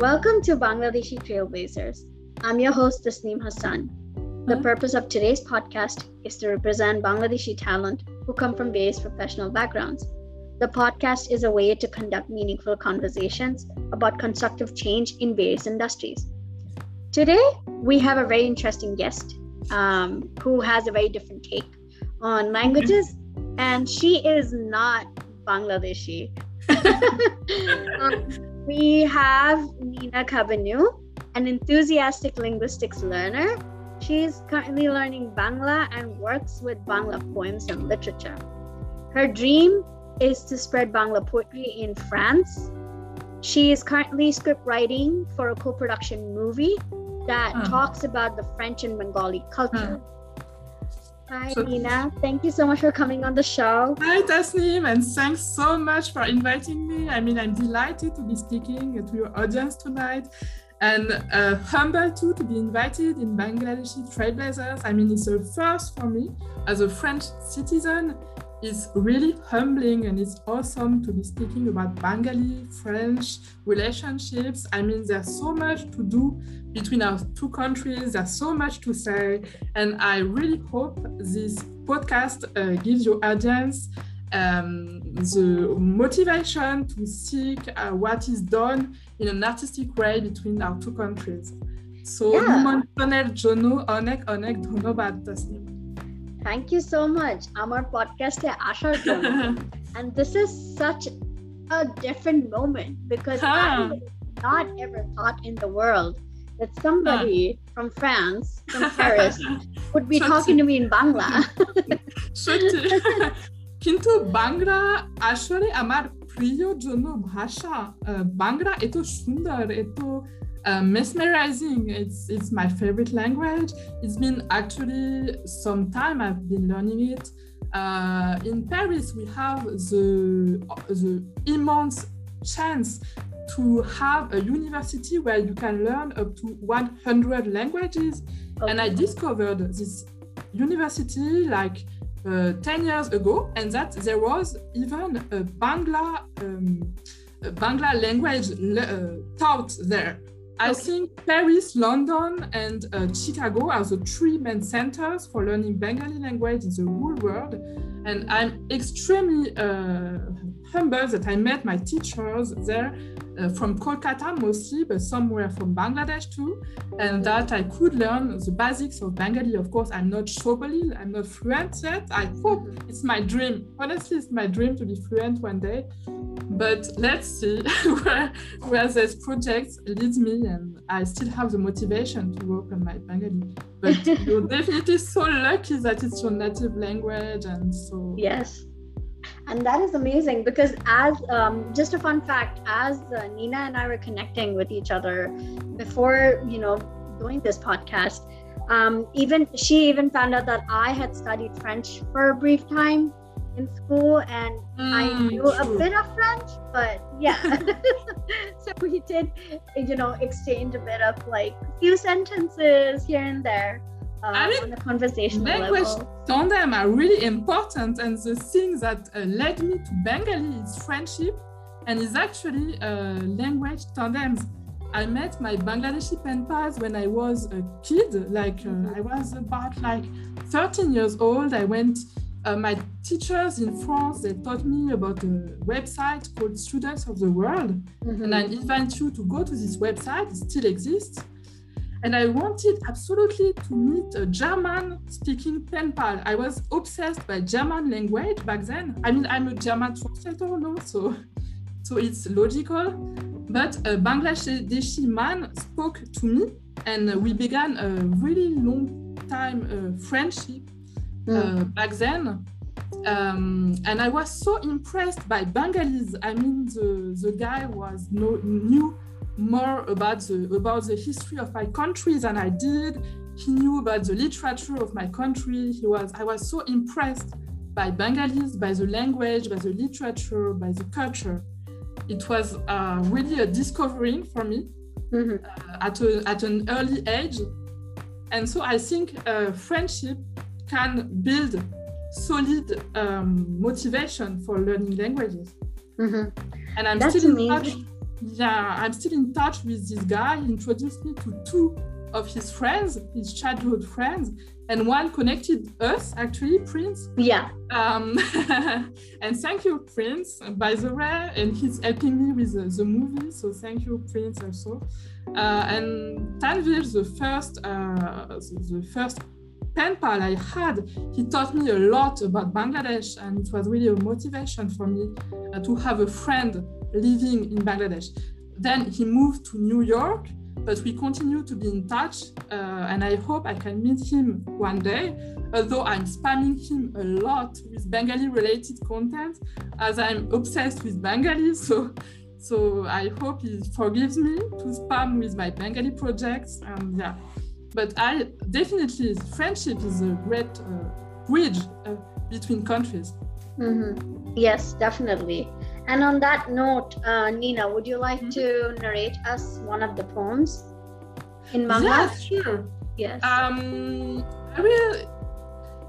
Welcome to Bangladeshi Trailblazers. I'm your host, Tasneem Hassan. The purpose of today's podcast is to represent Bangladeshi talent who come from various professional backgrounds. The podcast is a way to conduct meaningful conversations about constructive change in various industries. Today, we have a very interesting guest um, who has a very different take on languages, and she is not Bangladeshi. um, we have Nina Kabanu, an enthusiastic linguistics learner. She's currently learning Bangla and works with Bangla poems and literature. Her dream is to spread Bangla poetry in France. She is currently script writing for a co production movie that Huh. talks about the French and Bengali culture. Hmm. Hi, So- Nina. Thank you so much for coming on the show. Hi Tasneem, and thanks so much for inviting me. I mean, I'm delighted to be speaking to your audience tonight, and uh, humble too to be invited in Bangladeshi Trailblazers. I mean, it's a first for me as a French citizen. It's really humbling and it's awesome to be speaking about Bengali, French relationships. I mean, there's so much to do between our two countries, there's so much to say. And I really hope this podcast uh, gives your audience um, the motivation to seek uh, what is done in an artistic way between our two countries. So, yeah. Numan Tonel Jono, Onek Onek Donobat Tasneem. Thank you so much. আমার পডকাস্টে আসার জন্য and this is such a different moment because I Huh. would not ever thought in the world that somebody from France, from Paris, would be Sure. talking to me in Bangla. সত্যি কিন্তু বাংলা আসলে আমার প্রিয় জন্য ভাষা আহ, বাংলা এত সুন্দর এত uh, mesmerizing it's it's my favorite language. It's been actually some time i've been learning it. Uh, in paris we have the the immense chance to have a university where you can learn up to 100 languages. And I discovered this university like uh, 10 years ago, and that there was even a Bangla um, Bangla language uh, taught there. I Okay. think Paris, London, and uh, Chicago are the three main centers for learning Bengali language in the whole world. And I'm extremely uh, humbled that I met my teachers there uh, from Kolkata mostly, but somewhere from Bangladesh too and that I could learn the basics of Bengali. Of course, I'm not Shobalil, I'm not fluent yet. I hope it's my dream. Honestly, it's my dream to be fluent one day. But let's see where, where this project leads me, and I still have the motivation to work on my Bengali. But you're definitely so lucky that it's your native language, and so yes. And that is amazing because, as um, just a fun fact, as uh, Nina and I were connecting with each other before, you know, doing this podcast, um, even she even found out that I had studied French for a brief time in school, and I Mm, knew a bit of French, but yeah. so we did, you know, exchange a bit of like few sentences here and there uh, I mean, on a conversational language level. tandem are really important and the thing that uh, led me to bengali is friendship and is actually uh, language tandems i met my bangladeshi pen pals when i was a kid like uh, i was about like 13 years old i went uh, my teachers in france they taught me about a website called students of the world Mhm. and I invite you to go to this website. It still exists. And I wanted absolutely to meet a German speaking pen pal. I was obsessed by German language back then. I mean, I'm a German translator now, so, so it's logical. But a Bangladeshi man spoke to me, and we began a really long time uh, friendship uh, back then. Um, and I was so impressed by Bengalis. I mean, the, the guy was no, knew more about the about the history of my country than I did. He knew about the literature of my country. He was I was so impressed by Bengalis, by the language, by the literature, by the culture. It was uh, really a discovering for me Mhm. uh, at, a, at an early age. And so I think uh, friendship can build solid um, motivation for learning languages. Mhm. And I'm That's still in touch. Yeah, I'm still in touch with this guy. He introduced me to two of his friends, his childhood friends, and one connected us actually, Prince. Yeah. Um, and thank you, Prince, by the way, and he's helping me with the, the movie. So thank you, Prince, also. Uh, and Tanvir, the first, uh, the, the first pen pal I had, he taught me a lot about Bangladesh, and it was really a motivation for me uh, to have a friend living in Bangladesh. Then he moved to New York, but we continue to be in touch, uh, and I hope I can meet him one day. Although I'm spamming him a lot with Bengali related content, as I'm obsessed with Bengali, so so I hope he forgives me to spam with my Bengali projects, and yeah. But I definitely friendship is a great uh, bridge uh, between countries. Mm-hmm. Yes, definitely. And on that note, uh, Nina, would you like Mm-hmm. to narrate us one of the poems in Bangla? Yes, sure. Yes. Um, I will.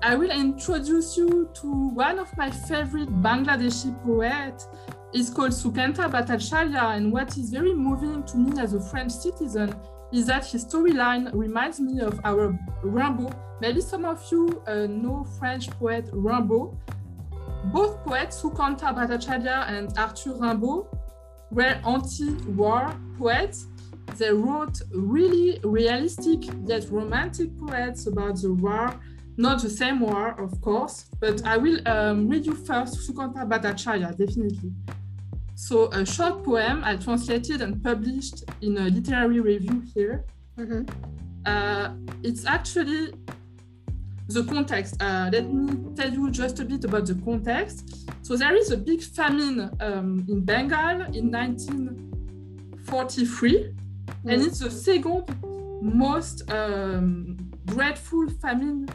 I will introduce you to one of my favorite Bangladeshi poets. It's called Sukanta Bhattacharya, and what is very moving to me as a French citizen is that his storyline reminds me of our Rimbaud. Maybe some of you uh, know French poet Rimbaud. Both poets, Sukanta Bhattacharya and Arthur Rimbaud, were anti-war poets they wrote really realistic yet romantic poets about the war. Not the same war, of course, but I will um, read you first Sukanta Bhattacharya, definitely. So, a short poem I translated and published in a literary review here. Mhm. Uh, it's actually the context. Uh, let me tell you just a bit about the context. So, there is a big famine um, in Bengal in 1943 and Mm. it's the second most um, dreadful famine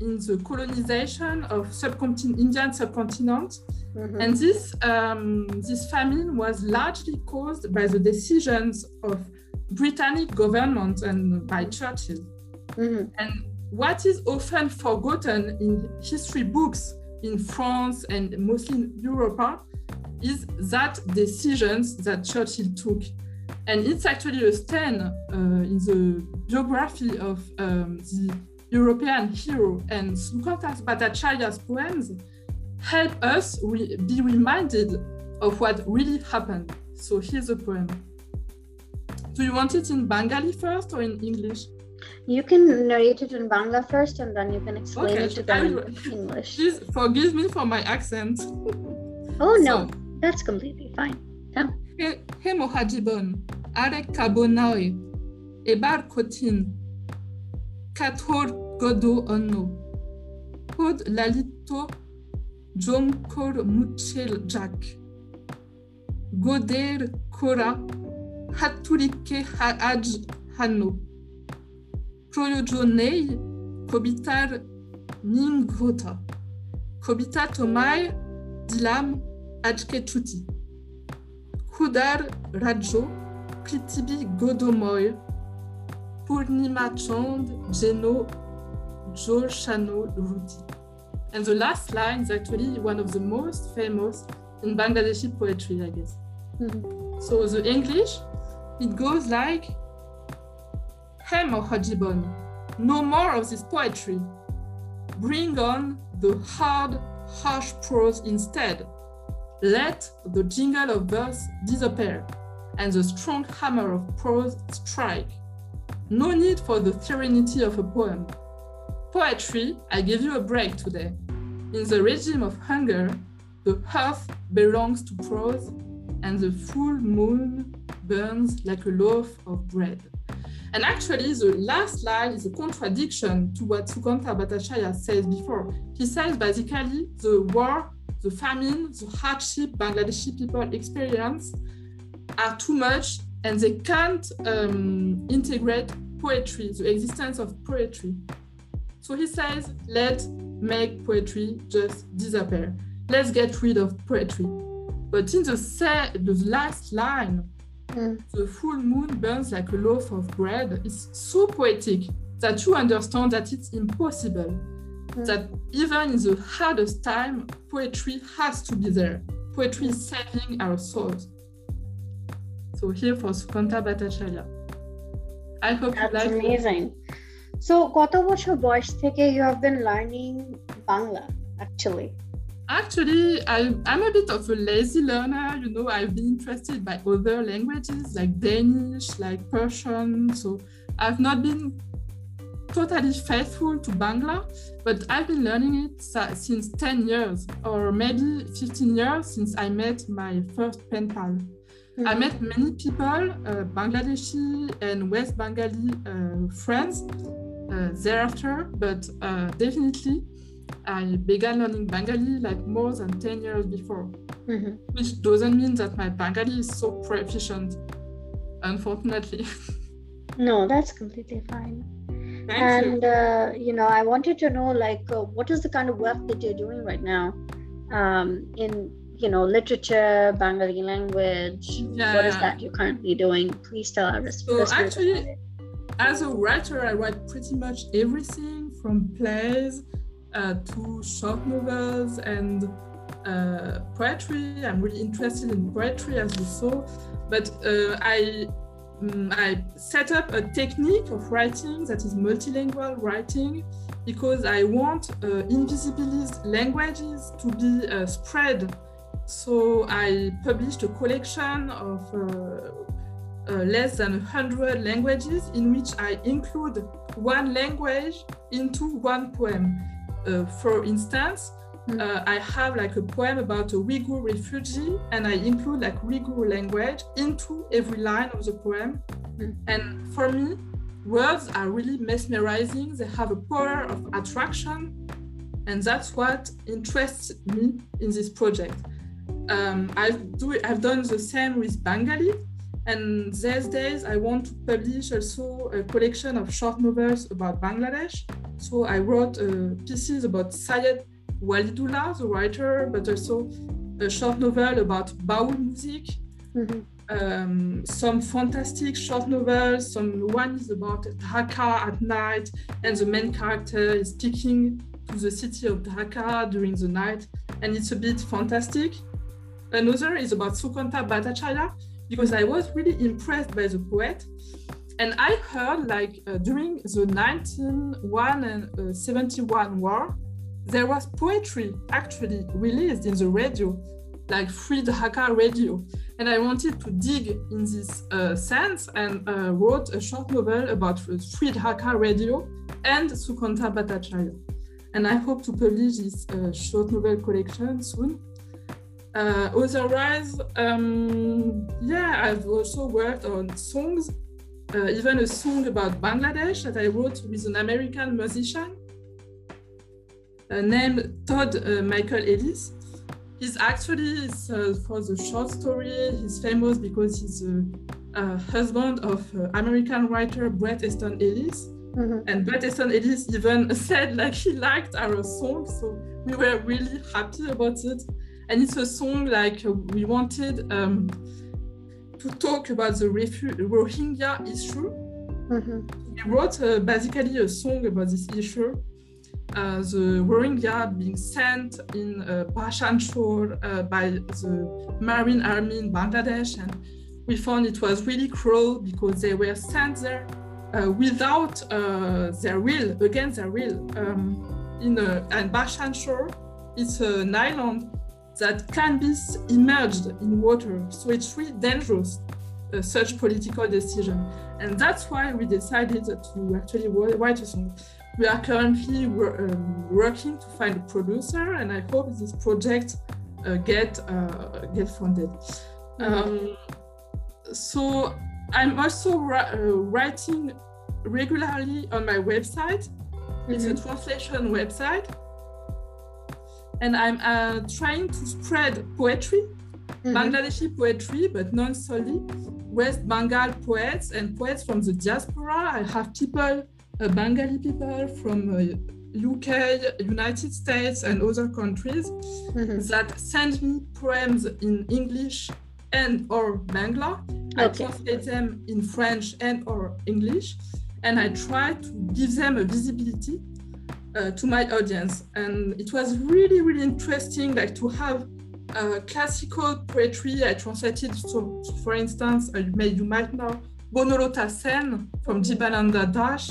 in the colonization of subcontinent, Indian subcontinent. Mhm. And this, um, this famine was largely caused by the decisions of Britannic government and by Churchill. Mhm. And what is often forgotten in history books in France and mostly in Europe is that decisions that Churchill took. And it's actually a stand uh, in the biography of um, the European hero. And Sukanta Bhattacharya's poems help us re- be reminded of what really happened. So here's a poem. Do you want it in Bengali first or in English? You can narrate it in Bangla first and then you can explain okay, it to them I, in English. Please forgive me for my accent. Oh so, no, that's completely fine. Yeah. He mohajibon, are kabonai, ebar kotin, kator godo onno, pod lalito, jomkor muchel jack, goder kora, haturike haaj hano. Koyojonei kobitar ningrota. Kobita tomai dilam ajkechuti. Kudar rajo kritibi godomoy. Purnima chand jeno joshano ruti. And the last line is actually one of the most famous in Bangladeshi poetry, I guess. Mm -hmm. So the English, it goes like Hey Mohajibon, no more of this poetry. Bring on the hard, harsh prose instead. Let the jingle of verse disappear and the strong hammer of prose strike. No need for the serenity of a poem. Poetry, I give you a break today. In the regime of hunger, the earth belongs to prose and the full moon burns like a loaf of bread. And actually, the last line is a contradiction to what Sukanta Bhattacharya says before. He says basically the war, the famine, the hardship Bangladeshi people experience are too much and they can't um, integrate poetry, the existence of poetry. So he says, let's make poetry just disappear. Let's get rid of poetry. But in the, the last line, Mm. the full moon burns like a loaf of bread. It's so poetic that you understand that it's impossible. Mm. That even in the hardest time, poetry has to be there. Poetry is saving our souls. So here for Sukonta Bhattacharya. I hope That's you like amazing. So, কত বছর বয়স থেকে you have been learning Bangla actually? Actually, I, I'm a bit of a lazy learner. You know, I've been interested by other languages like Danish, like Persian. So I've not been totally faithful to Bangla, but I've been learning it since 10 years or maybe 15 years since I met my first pen pal. I met many people, uh, Bangladeshi and West Bengali uh, friends uh, thereafter, but uh, definitely I began learning Bengali like more than 10 years before, Mhm. which doesn't mean that my Bengali is so proficient, unfortunately. No, that's completely fine. Thank you. and uh, you know, I wanted to know like uh, what is the kind of work that you're doing right now um, in you know literature, Bengali language. What is that you're currently doing? Please tell our res- So actually- As a writer, I write pretty much everything from plays uh, short novels and uh, poetry. I'm really interested in poetry, as you saw. But uh, I mm, I set up a technique of writing that is multilingual writing because I want uh, invisibilized languages to be uh, spread. So I published a collection of uh, uh, less than 100 languages in which I include one language into one poem. Uh, for instance, Mm. uh, I have like a poem about a Uyghur refugee, and I include like Uyghur language into every line of the poem. Mm. And for me, words are really mesmerizing. They have a power of attraction, and that's what interests me in this project. Um, I've do I've done the same with Bengali, and these days I want to publish also a collection of short novels about Bangladesh. So I wrote uh, pieces about Syed Waliullah, the writer, but also a short novel about Baul music, Mhm. um, some fantastic short novels. Some one is about Dhaka at night, and the main character is speaking to the city of Dhaka during the night, and it's a bit fantastic. Another is about Sukanta Bhattacharya, because I was really impressed by the poet. And I heard like uh, during the 1971 uh, war, there was poetry actually released in the radio, like Free Dhaka radio. And I wanted to dig in this uh, sense and uh, wrote a short novel about Free Dhaka radio and Sukanta Bhattacharya. And I hope to publish this uh, short novel collection soon. Uh, otherwise, um, yeah, I've also worked on songs, uh, even a song about Bangladesh that I wrote with an American musician uh, named Todd uh, Michael Ellis. He's actually uh, for the short story. He's famous because he's a, a husband of uh, American writer Bret Easton Ellis. Mhm. And Bret Easton Ellis even said like he liked our song, so we were really happy about it. And it's a song like uh, we wanted um, to talk about the refu- Rohingya issue. Mhm. We wrote uh, basically a song about this issue. Uh, the Rohingya being sent in uh, Bhashan Char uh, by the Marine Army in Bangladesh, and we found it was really cruel because they were sent there uh, without uh, their will, against their will. Um, in a, and Bhashan Char, it's an island that can be immersed in water, so it's really dangerous. Uh, such political decision, and that's why we decided to actually write a song. We are currently um, working to find a producer, and I hope this project uh, get uh, get funded. Um, so I'm also uh, writing regularly on my website. It's a translation website, and I'm uh, trying to spread poetry, Mhm. Bangladeshi poetry, but not solely. West Bengal poets and poets from the diaspora. I have people, uh, Bengali people from uh, UK, United States, and other countries Mhm. that send me poems in English and or Bangla. I translate them in French and or English, and I try to give them a visibility uh, to my audience. And it was really, really interesting, like to have uh, classical poetry. I translated, so for instance, uh, may, you might know Bonolota Sen from Jibananda Dash.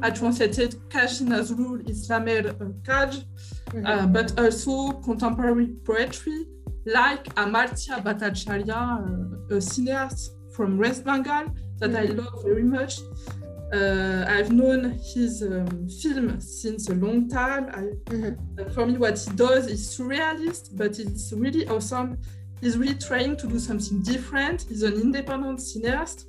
I translated Kazi Nazrul Islamer Kaj, mm-hmm. uh, but also contemporary poetry like Amartya Bhattacharya, uh, a cineast from West Bengal that I mm-hmm. love very much. Uh, I've known his um, film since a long time. I, mm-hmm. for me, what he does is surrealist, but it's really awesome. He's really trying to do something different. He's an independent cineast,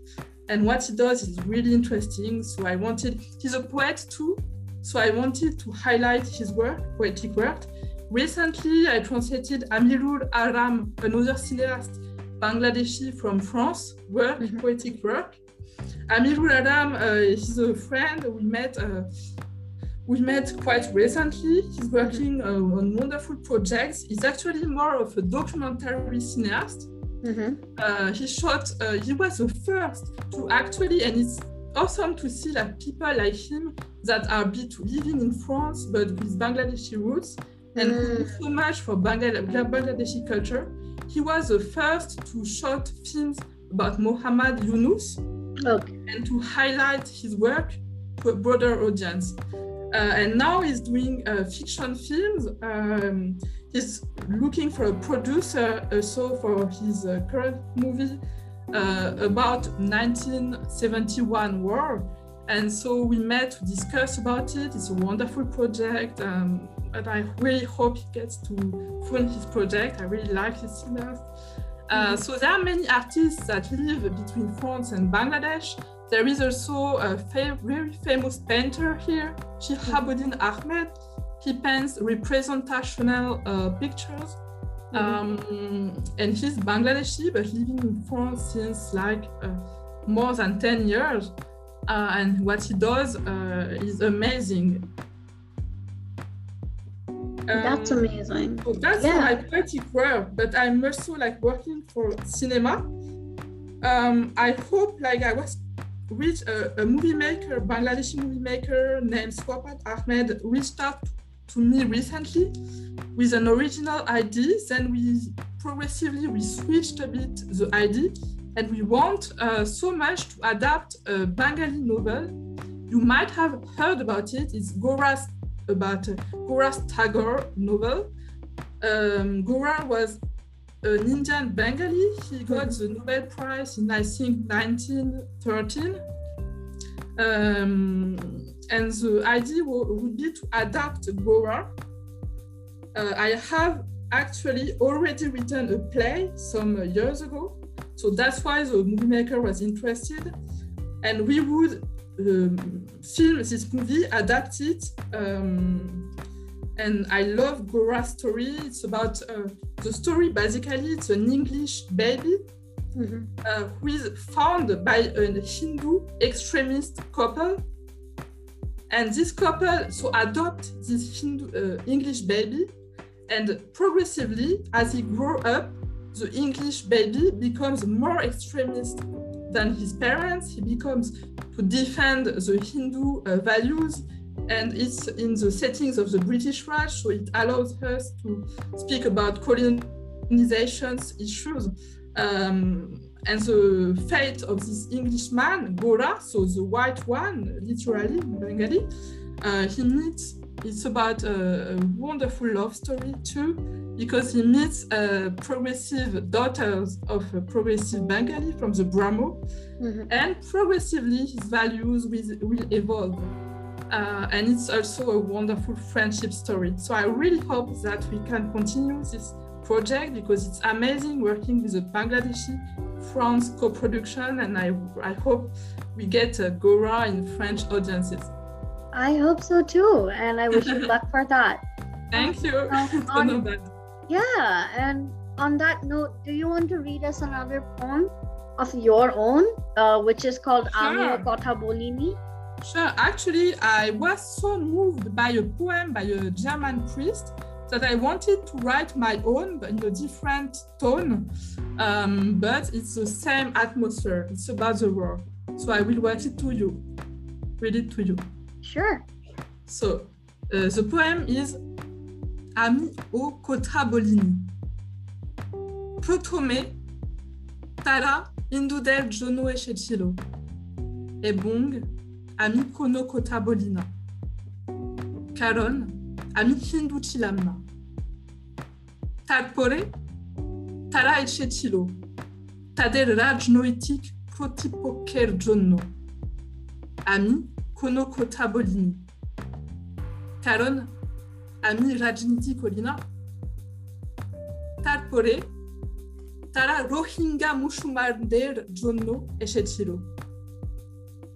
and what he does is really interesting. So I wanted, he's a poet too, so I wanted to highlight his work, poetic work. Recently, I translated Amirul Arham, another cineast, Bangladeshi from France, work, mm-hmm. poetic work Amirul Arham uh, he's a friend we met. Uh, we met quite recently. He's working uh, on wonderful projects. He's actually more of a documentary cineast. Mm-hmm. Uh, he shot. Uh, he was the first to actually, and it's awesome to see that people like him that are bit living in France but with Bangladeshi roots and mm. so much for Bangladeshi culture. He was the first to shot films about Muhammad Yunus, okay. and to highlight his work to a broader audience. Uh, and now he's doing uh, fiction films. Um, he's looking for a producer also for his uh, current movie uh, about 1971 war. And so we met to discuss about it. It's a wonderful project. Um, and I really hope he gets to fund his project. I really like his cineast. Uh, so there are many artists that live between France and Bangladesh. There is also a very famous painter here, Shahabuddin Ahmed. He paints representational uh, pictures. Mm-hmm. Um, and he's Bangladeshi, but living in France since like uh, more than 10 years. Uh, and what he does uh, is amazing. That's um, amazing. So that's yeah. my poetic work, but I'm also like working for cinema. Um, I hope like I was with a, a, movie maker, Bangladeshi movie maker named Swapat Ahmed reached out to me recently with an original idea. Then we progressively we switched a bit the idea, and we want uh, so much to adapt a Bengali novel. You might have heard about it. It's Gora's about Gora's Tagore novel. Um, Gora was an Indian Bengali. He got the Nobel Prize in, I think, 1913. Um, and the idea would be to adapt Gora. Uh, I have actually already written a play some years ago. So that's why the movie maker was interested. And we would film this movie, adapted. Um, and I love Gora's story. It's about uh, the story basically, it's an English baby mm-hmm. uh, who is found by a Hindu extremist couple. And this couple so adopt this Hindu uh, English baby, and progressively, as he grow up, the English baby becomes more extremist than his parents. He becomes to defend the Hindu uh, values, and it's in the settings of the British Raj, so it allows us to speak about colonization issues. Um, and the fate of this Englishman, Gora, so the white one, literally in Bengali, uh, he meets, it's about a, a wonderful love story too because he meets uh, progressive daughters of a progressive Bengali from the Brahmo, mm-hmm. and progressively his values will, will evolve. Uh, and it's also a wonderful friendship story. So I really hope that we can continue this project because it's amazing working with a Bangladeshi France co-production, and I I hope we get a Gora in French audiences. I hope so too, and I wish you luck for that. Thank you. Um, on, yeah, and on that note, do you want to read us another poem of your own, uh, which is called sure. Kotha Bolini? Sure. Actually, I was so moved by a poem by a German priest that I wanted to write my own, but in a different tone. Um, but it's the same atmosphere. It's about the war. So I will write it to you. Read it to you. Sure. So, uh, the poem is Ami o Kotrabolini. Potome, Tara, Indudel, Jono et Chechilo. Et Bong, Ami Kono Kotrabolina. Caron, Ami hindu Chilamna. Tarpore, Tara et Chechilo. Tader Rajnoitik Protipoker Jono. Ami, Kono Kotabolini, Karon, Ami Rajniti Kolina, Tarpore, Tara Rohingya Mushumarder Jono Echechilo.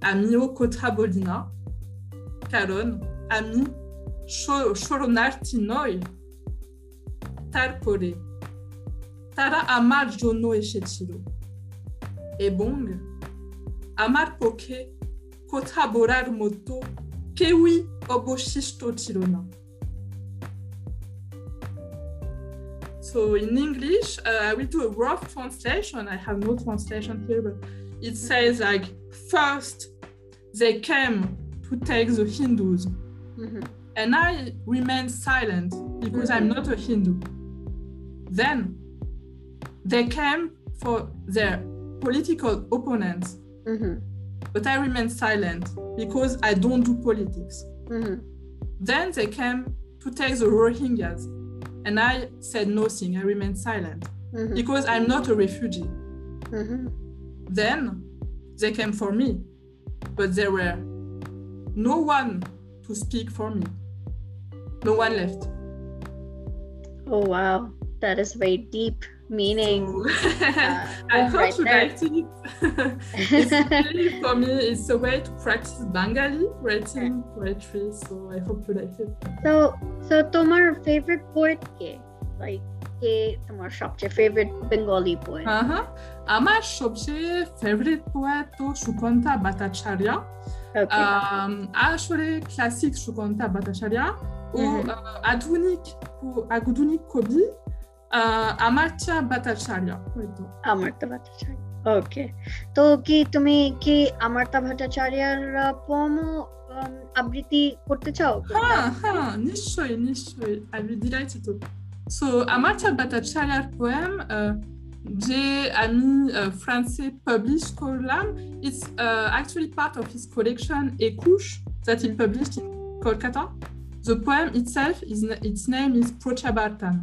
Amio Kotrabolina, Karon, Ami Shoronartinoi, Tarpore, Tara Amar Jono Echechilo. Ebong, Amar Poke, Kotraborar Moto, Kewi oboshistotilona. So in English, uh, I will do a rough translation. I have no translation here, but it says like first they came to take the Hindus, Mhm. and I remained silent because I'm not a Hindu. Then they came for their political opponents, Mhm. But I remained silent because I don't do politics. Mhm. Then they came to take the Rohingyas, and I said nothing. I remained silent Mhm. because I'm not a refugee. Mhm. Then they came for me, but there were no one to speak for me. No one left. Oh wow, that is very deep meaning. So, uh, I oh, hope right you there. liked it. it's really, for me, it's a way to practice Bengali writing poetry. So I hope you like it. so so তোমার favorite poet কে like কে তোমার সবচেয়ে favorite Bengali poet Uh-huh. আমার সবচেয়ে favourite poet তো সুকন্তা বাতাচার্য okay Um, আসলে classic সুকন্তা বাতাচার্য ও Mhm. আহ, আধুনিক ও- আধুনিক কবি আহ, আমার্চা বাতাচার্য Amartya Bhattacharya okay. তো কি তুমি কি Amartya Bhattacharyaর পোম আবৃত্তি করতে চাও? হ্যাঁ হ্যাঁ নিশ্চয়ই নিশ্চয়ই। I will delighted to so আমার্চা বাতাচার্যর পোয়েম যে আমি ফ্রান্সে পাবলিশ করলাম it's actually part of his collection একুশ that he published in Kolkata. The poem itself is its name is Prochabartan.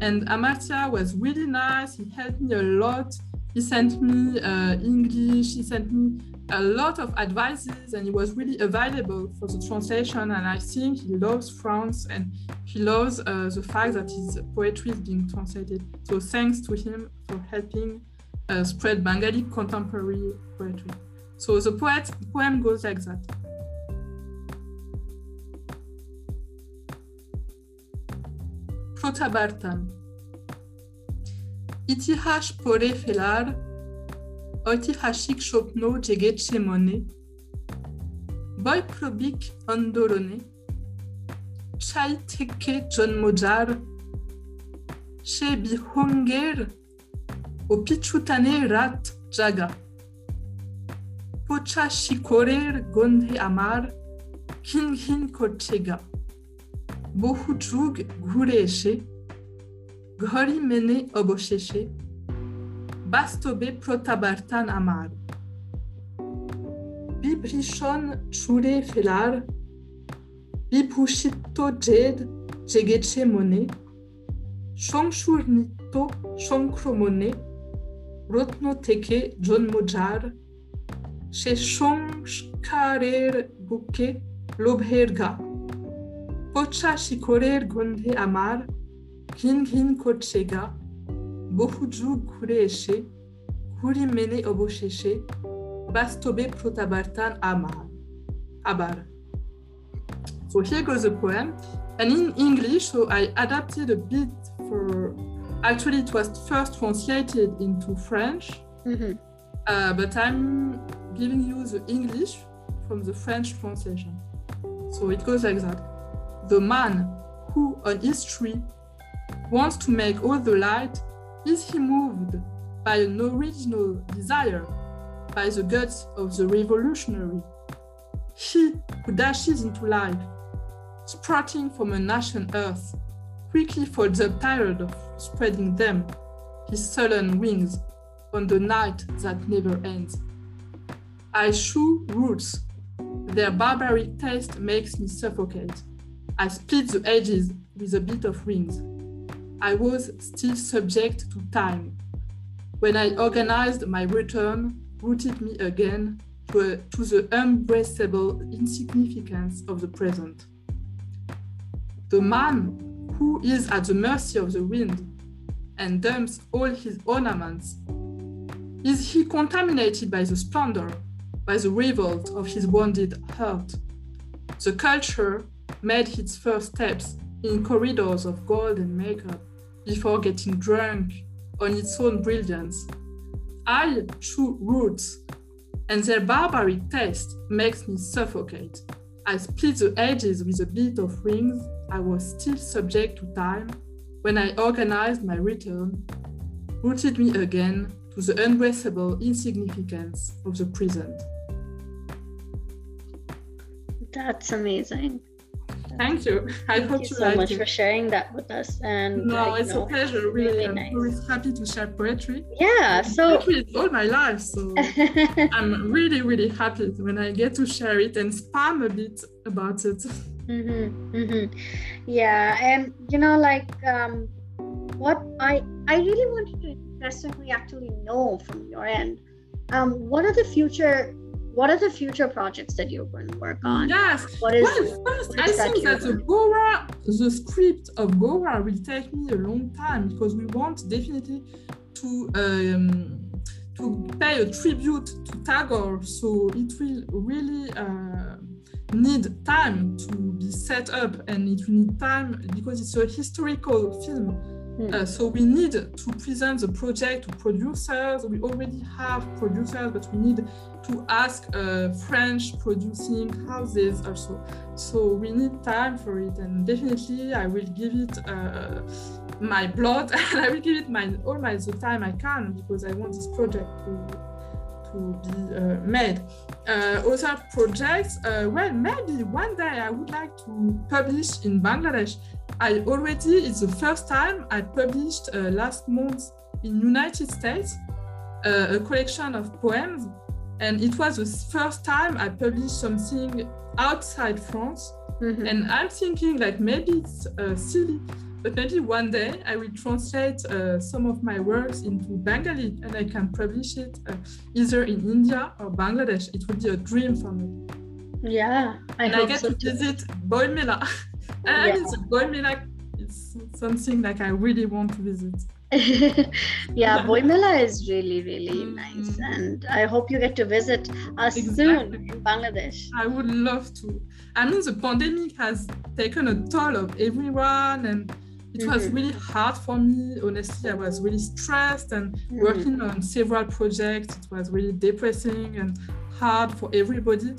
And Amartya was really nice. He helped me a lot. He sent me uh, English. He sent me a lot of advices, and he was really available for the translation. And I think he loves France and he loves uh, the fact that his poetry is being translated. So thanks to him for helping uh, spread Bengali contemporary poetry. So the poet poem goes like that. প্রথাবার্তান ইতিহাস পড়ে ফেলার ঐতিহাসিক স্বপ্ন জেগেছে মনে বৈপ্লবিক আন্দোলনে ছাই থেকে জন্ম যার সে বিহঙ্গের ও পিছুটানে রাত জাগা পচা শিকড়ের গন্ধে আমার ঘিন ঘিন করছে গা বহু যুগ ঘুরে এসে, ঘড়ি মেনে অবশেষে বাস্তবে প্রত্যাবর্তন আমার বিভীষণ ছুড়ে ফেলার, বিভূষিত জেদ জেগেছে মনে সংসূর্ণিত সংক্রমণে রত্ন থেকে জন্ম যার, সে সংস্কারের বুকে লোভের গা Pochashi korer gonde amar, kingin kochega, bohuju kureeshe, kuri mene obosheshe, bastobe protabartan amar. Abar. So here goes the poem. And in English, so I adapted a bit for. Actually, it was first translated into French, mm-hmm. uh, but I'm giving you the English from the French translation. So it goes like that. The man who on his tree wants to make all the light, is he moved by an original desire, by the guts of the revolutionary? He who dashes into life, sprouting from an ashen earth, quickly folds up tired of spreading them. his sullen wings on the night that never ends. I chew roots. Their barbaric taste makes me suffocate. I split the edges with a bit of rings. I was still subject to time. When I organized my return, rooted me again to, a, to the unbraceable insignificance of the present. The man who is at the mercy of the wind and dumps all his ornaments, is he contaminated by the splendor, by the revolt of his wounded heart? The culture made its first steps in corridors of gold and makeup before getting drunk on its own brilliance. I chew roots, and their barbaric taste makes me suffocate. I split the edges with a bit of rings. I was still subject to time when I organized my return, rooted me again to the unbraceable insignificance of the present. That's amazing. Thank you. I Thank hope you, you so much it. for sharing that with us. And no, uh, it's know, a pleasure. Really, really I'm nice. always happy to share poetry. Yeah. So poetry is all my life, so I'm really, really happy when I get to share it and spam a bit about it. Mm-hmm, mm-hmm. Yeah, and you know, like um, what I I really wanted to interestingly actually know from your end. Um, what are the future what are the future projects that you're going to work on? Yes. What is, well, first, I think that the Gora, the script of Gora will take me a long time because we want definitely to um, to pay a tribute to Tagore. So it will really uh, need time to be set up, and it will need time because it's a historical film Hmm. Uh, so we need to present the project to producers. We already have producers, but we need to ask uh, French producing houses also. So we need time for it, and definitely I will give it uh, my blood and I will give it my all my the time I can because I want this project to to be uh, made. Uh, other projects, uh, well, maybe one day I would like to publish in Bangladesh I already, it's the first time I published uh, last month in United States uh, a collection of poems. And it was the first time I published something outside France. Mm-hmm. And I'm thinking like maybe it's uh, silly, but maybe one day I will translate uh, some of my works into Bengali and I can publish it uh, either in India or Bangladesh. It would be a dream for me. Yeah, I and I get so to too. visit Boimela. and yeah. it's going me like it's something like I really want to visit. yeah, Boimela is really, really mm. nice. And I hope you get to visit us exactly. soon in Bangladesh. I would love to. I mean, the pandemic has taken a toll of everyone, and it mm-hmm. was really hard for me. Honestly, I was really stressed and mm-hmm. working on several projects. It was really depressing and hard for everybody.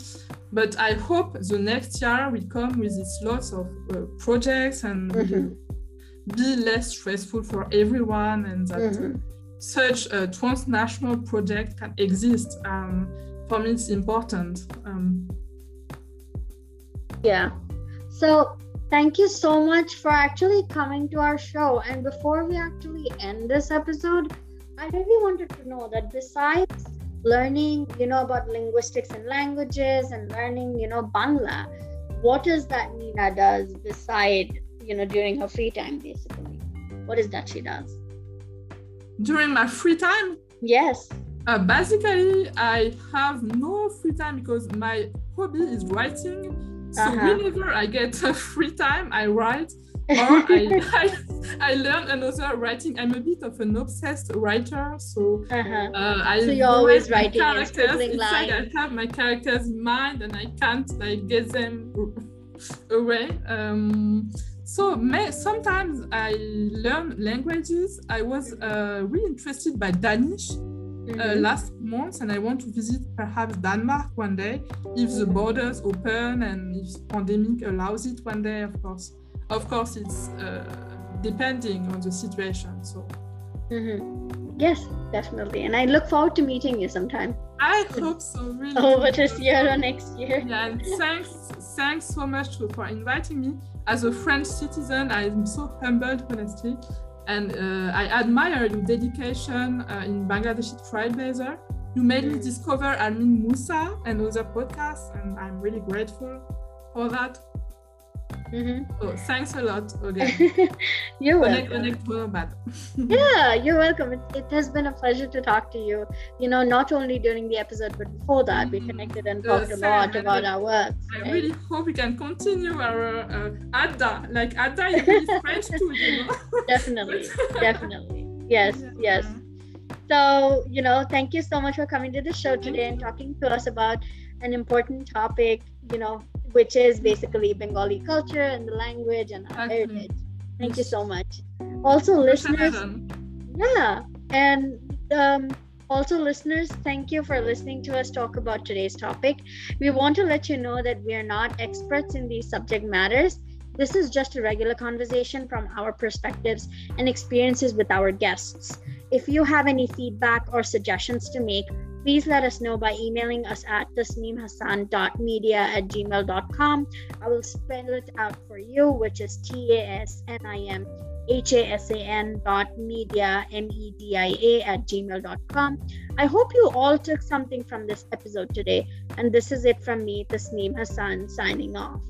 But I hope the next year will come with its lots of uh, projects and mm-hmm. be less stressful for everyone, and that mm-hmm. such a transnational project can exist. Um, for me, it's important. Um, yeah. So thank you so much for actually coming to our show. And before we actually end this episode, I really wanted to know that besides learning you know about linguistics and languages and learning you know bangla what is that nina does beside you know during her free time basically? What is that she does? During my free time? Yes. Uh, basically i have no free time because my hobby is writing so uh-huh. whenever i get free time i write or I, I, I learn another writing. I'm a bit of an obsessed writer, so uh-huh. uh, I so you're always writing characters. It's like I have my characters in mind and I can't like get them away. Um, so may, sometimes I learn languages. I was uh, really interested by Danish. Uh, mm-hmm. last month and I want to visit perhaps Denmark one day if the borders open and if pandemic allows it one day. Of course of course it's uh, depending on the situation so. Mm-hmm. yes definitely and i look forward to meeting you sometime. I hope so really. Over this year or next year. Yeah and thanks thanks so much to, for inviting me. As a french citizen i'm so humbled honestly and uh, I admire your dedication uh, in Bangladeshi Trailblazer. You made me discover Almin Musa and other podcasts, and I'm really grateful for that. Mm-hmm. So thanks a lot again. you're welcome. yeah, you're welcome. It, it, has been a pleasure to talk to you. You know, not only during the episode, but before that, mm-hmm. we connected and talked a lot about our work. I right? really hope we can continue our uh, Ada. Like Ada is French too, you know. definitely, definitely. Yes, yeah. yes. So, you know, thank you so much for coming to the show today and talking to us about an important topic, you know, which is basically Bengali culture and the language and our okay. heritage. Thank you so much. Also, listeners, yeah, and um, also, listeners, thank you for listening to us talk about today's topic. We want to let you know that we are not experts in these subject matters. This is just a regular conversation from our perspectives and experiences with our guests. If you have any feedback or suggestions to make, please let us know by emailing us at tasnimhasan.media at gmail.com. I will spell it out for you, which is T A S N I M H A S A N dot media, M E D I A, at gmail.com. I hope you all took something from this episode today. And this is it from me, Tasneem Hassan, signing off.